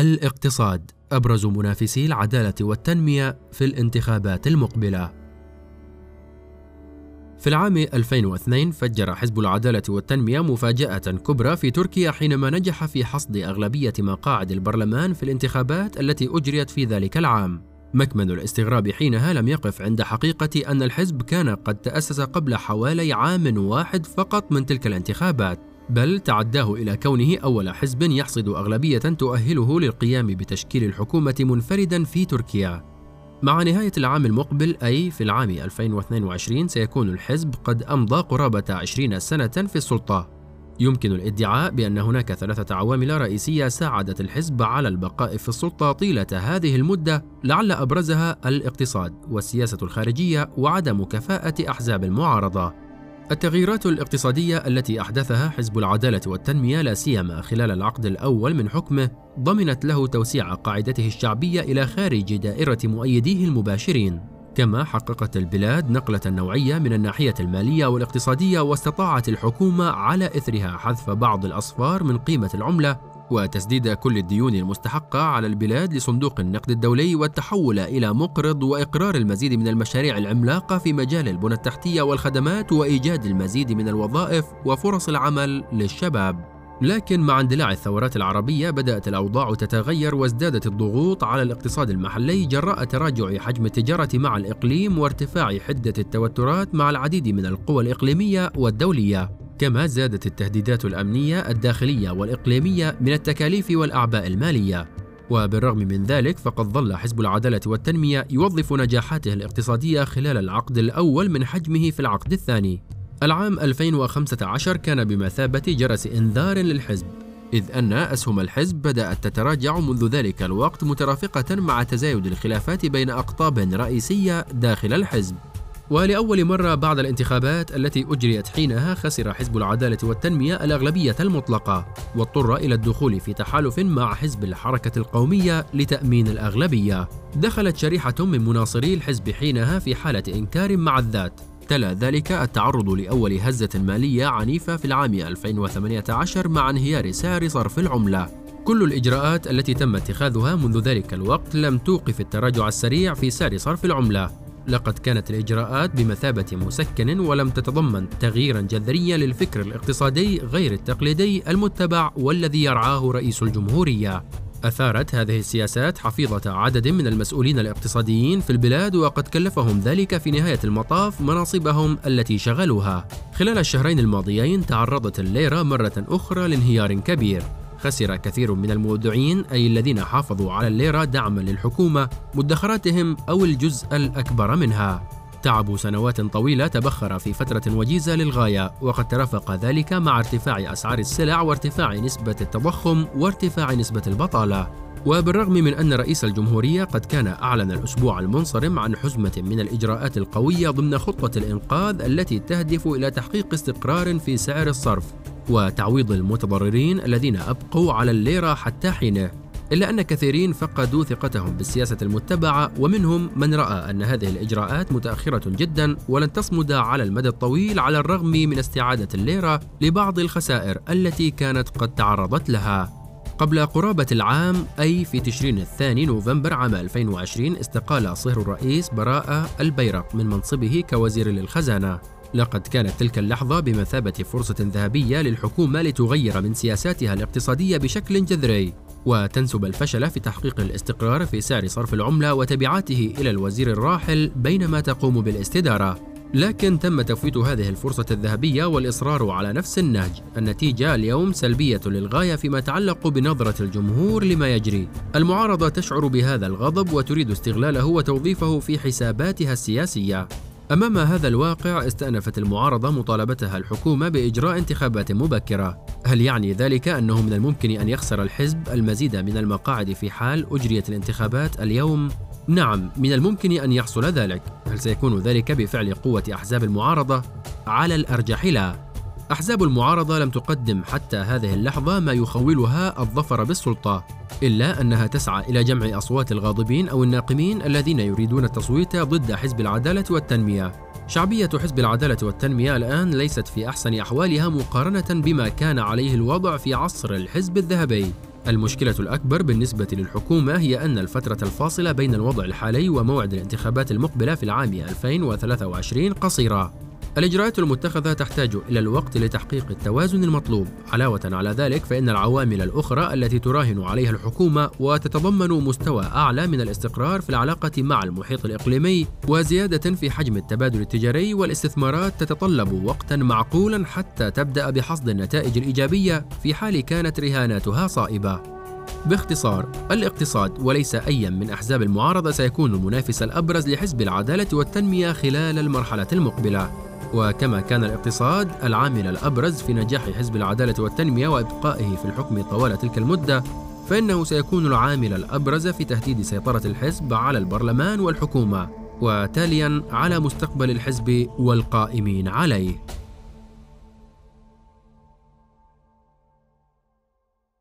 الاقتصاد أبرز منافسي العدالة والتنمية في الانتخابات المقبلة. في العام 2002 فجر حزب العدالة والتنمية مفاجأة كبرى في تركيا حينما نجح في حصد أغلبية مقاعد البرلمان في الانتخابات التي أجريت في ذلك العام. مكمن الاستغراب حينها لم يقف عند حقيقة أن الحزب كان قد تأسس قبل حوالي عام واحد فقط من تلك الانتخابات، بل تعداه إلى كونه أول حزب يحصد أغلبية تؤهله للقيام بتشكيل الحكومة منفردا في تركيا. مع نهاية العام المقبل أي في العام 2022 سيكون الحزب قد أمضى قرابة 20 سنة في السلطة. يمكن الادعاء بأن هناك ثلاثة عوامل رئيسية ساعدت الحزب على البقاء في السلطة طيلة هذه المدة لعل أبرزها الاقتصاد والسياسة الخارجية وعدم كفاءة أحزاب المعارضة. التغييرات الاقتصادية التي أحدثها حزب العدالة والتنمية لا سيما خلال العقد الأول من حكمه ضمنت له توسيع قاعدته الشعبية إلى خارج دائرة مؤيديه المباشرين. كما حققت البلاد نقلة نوعية من الناحية المالية والاقتصادية واستطاعت الحكومة على إثرها حذف بعض الأصفار من قيمة العملة وتسديد كل الديون المستحقة على البلاد لصندوق النقد الدولي والتحول إلى مقرض وإقرار المزيد من المشاريع العملاقة في مجال البنى التحتية والخدمات وإيجاد المزيد من الوظائف وفرص العمل للشباب. لكن مع اندلاع الثورات العربية بدأت الأوضاع تتغير وازدادت الضغوط على الاقتصاد المحلي جراء تراجع حجم التجارة مع الإقليم وارتفاع حدة التوترات مع العديد من القوى الإقليمية والدولية. كما زادت التهديدات الأمنية الداخلية والإقليمية من التكاليف والأعباء المالية. وبالرغم من ذلك فقد ظل حزب العدالة والتنمية يوظف نجاحاته الاقتصادية خلال العقد الأول من حجمه في العقد الثاني. العام 2015 كان بمثابة جرس إنذار للحزب إذ أن أسهم الحزب بدأت تتراجع منذ ذلك الوقت مترافقة مع تزايد الخلافات بين أقطاب رئيسية داخل الحزب. ولأول مرة بعد الانتخابات التي أجريت حينها خسر حزب العدالة والتنمية الأغلبية المطلقة واضطر إلى الدخول في تحالف مع حزب الحركة القومية لتأمين الأغلبية. دخلت شريحة من مناصري الحزب حينها في حالة إنكار مع الذات. تلا ذلك التعرض لأول هزة مالية عنيفة في العام 2018 مع انهيار سعر صرف العملة. كل الإجراءات التي تم اتخاذها منذ ذلك الوقت لم توقف التراجع السريع في سعر صرف العملة. لقد كانت الإجراءات بمثابة مسكن ولم تتضمن تغييرا جذريا للفكر الاقتصادي غير التقليدي المتبع والذي يرعاه رئيس الجمهورية أثارت هذه السياسات حفيظة عدد من المسؤولين الاقتصاديين في البلاد وقد كلفهم ذلك في نهاية المطاف مناصبهم التي شغلوها. خلال الشهرين الماضيين تعرضت الليرة مرة أخرى لانهيار كبير، خسر كثير من المودعين أي الذين حافظوا على الليرة دعما للحكومة مدخراتهم أو الجزء الأكبر منها. تعبوا سنوات طويلة تبخر في فترة وجيزة للغاية وقد ترافق ذلك مع ارتفاع أسعار السلع وارتفاع نسبة التضخم وارتفاع نسبة البطالة. وبالرغم من أن رئيس الجمهورية قد كان أعلن الأسبوع المنصرم عن حزمة من الإجراءات القوية ضمن خطة الإنقاذ التي تهدف إلى تحقيق استقرار في سعر الصرف. وتعويض المتضررين الذين أبقوا على الليرة حتى حينه إلا أن كثيرين فقدوا ثقتهم بالسياسة المتبعة ومنهم من رأى أن هذه الإجراءات متأخرة جدا ولن تصمد على المدى الطويل على الرغم من استعادة الليرة لبعض الخسائر التي كانت قد تعرضت لها. قبل قرابة العام أي في تشرين الثاني نوفمبر عام 2020 استقال صهر الرئيس براءة البيرق من منصبه كوزير للخزانة. لقد كانت تلك اللحظة بمثابة فرصة ذهبية للحكومة لتغير من سياساتها الاقتصادية بشكل جذري وتنسب الفشل في تحقيق الاستقرار في سعر صرف العملة وتبعاته إلى الوزير الراحل بينما تقوم بالاستدارة. لكن تم تفويت هذه الفرصة الذهبية والإصرار على نفس النهج. النتيجة اليوم سلبية للغاية فيما يتعلق بنظرة الجمهور لما يجري. المعارضة تشعر بهذا الغضب وتريد استغلاله وتوظيفه في حساباتها السياسية. أمام هذا الواقع استأنفت المعارضة مطالبتها الحكومة بإجراء انتخابات مبكرة. هل يعني ذلك أنه من الممكن أن يخسر الحزب المزيد من المقاعد في حال أجريت الانتخابات اليوم؟ نعم، من الممكن أن يحصل ذلك. هل سيكون ذلك بفعل قوة أحزاب المعارضة؟ على الأرجح لا. أحزاب المعارضة لم تقدم حتى هذه اللحظة ما يخولها الظفر بالسلطة، إلا أنها تسعى إلى جمع أصوات الغاضبين أو الناقمين الذين يريدون التصويت ضد حزب العدالة والتنمية. شعبية حزب العدالة والتنمية الآن ليست في أحسن أحوالها مقارنة بما كان عليه الوضع في عصر الحزب الذهبي. المشكلة الأكبر بالنسبة للحكومة هي أن الفترة الفاصلة بين الوضع الحالي وموعد الانتخابات المقبلة في العام 2023 قصيرة الإجراءات المتخذة تحتاج إلى الوقت لتحقيق التوازن المطلوب، علاوة على ذلك فإن العوامل الأخرى التي تراهن عليها الحكومة وتتضمن مستوى أعلى من الاستقرار في العلاقة مع المحيط الإقليمي وزيادة في حجم التبادل التجاري والاستثمارات تتطلب وقتا معقولا حتى تبدأ بحصد النتائج الإيجابية في حال كانت رهاناتها صائبة. باختصار الاقتصاد وليس أي من أحزاب المعارضة سيكون المنافس الأبرز لحزب العدالة والتنمية خلال المرحلة المقبلة وكما كان الاقتصاد العامل الأبرز في نجاح حزب العدالة والتنمية وإبقائه في الحكم طوال تلك المدة فإنه سيكون العامل الأبرز في تهديد سيطرة الحزب على البرلمان والحكومة وتاليا على مستقبل الحزب والقائمين عليه.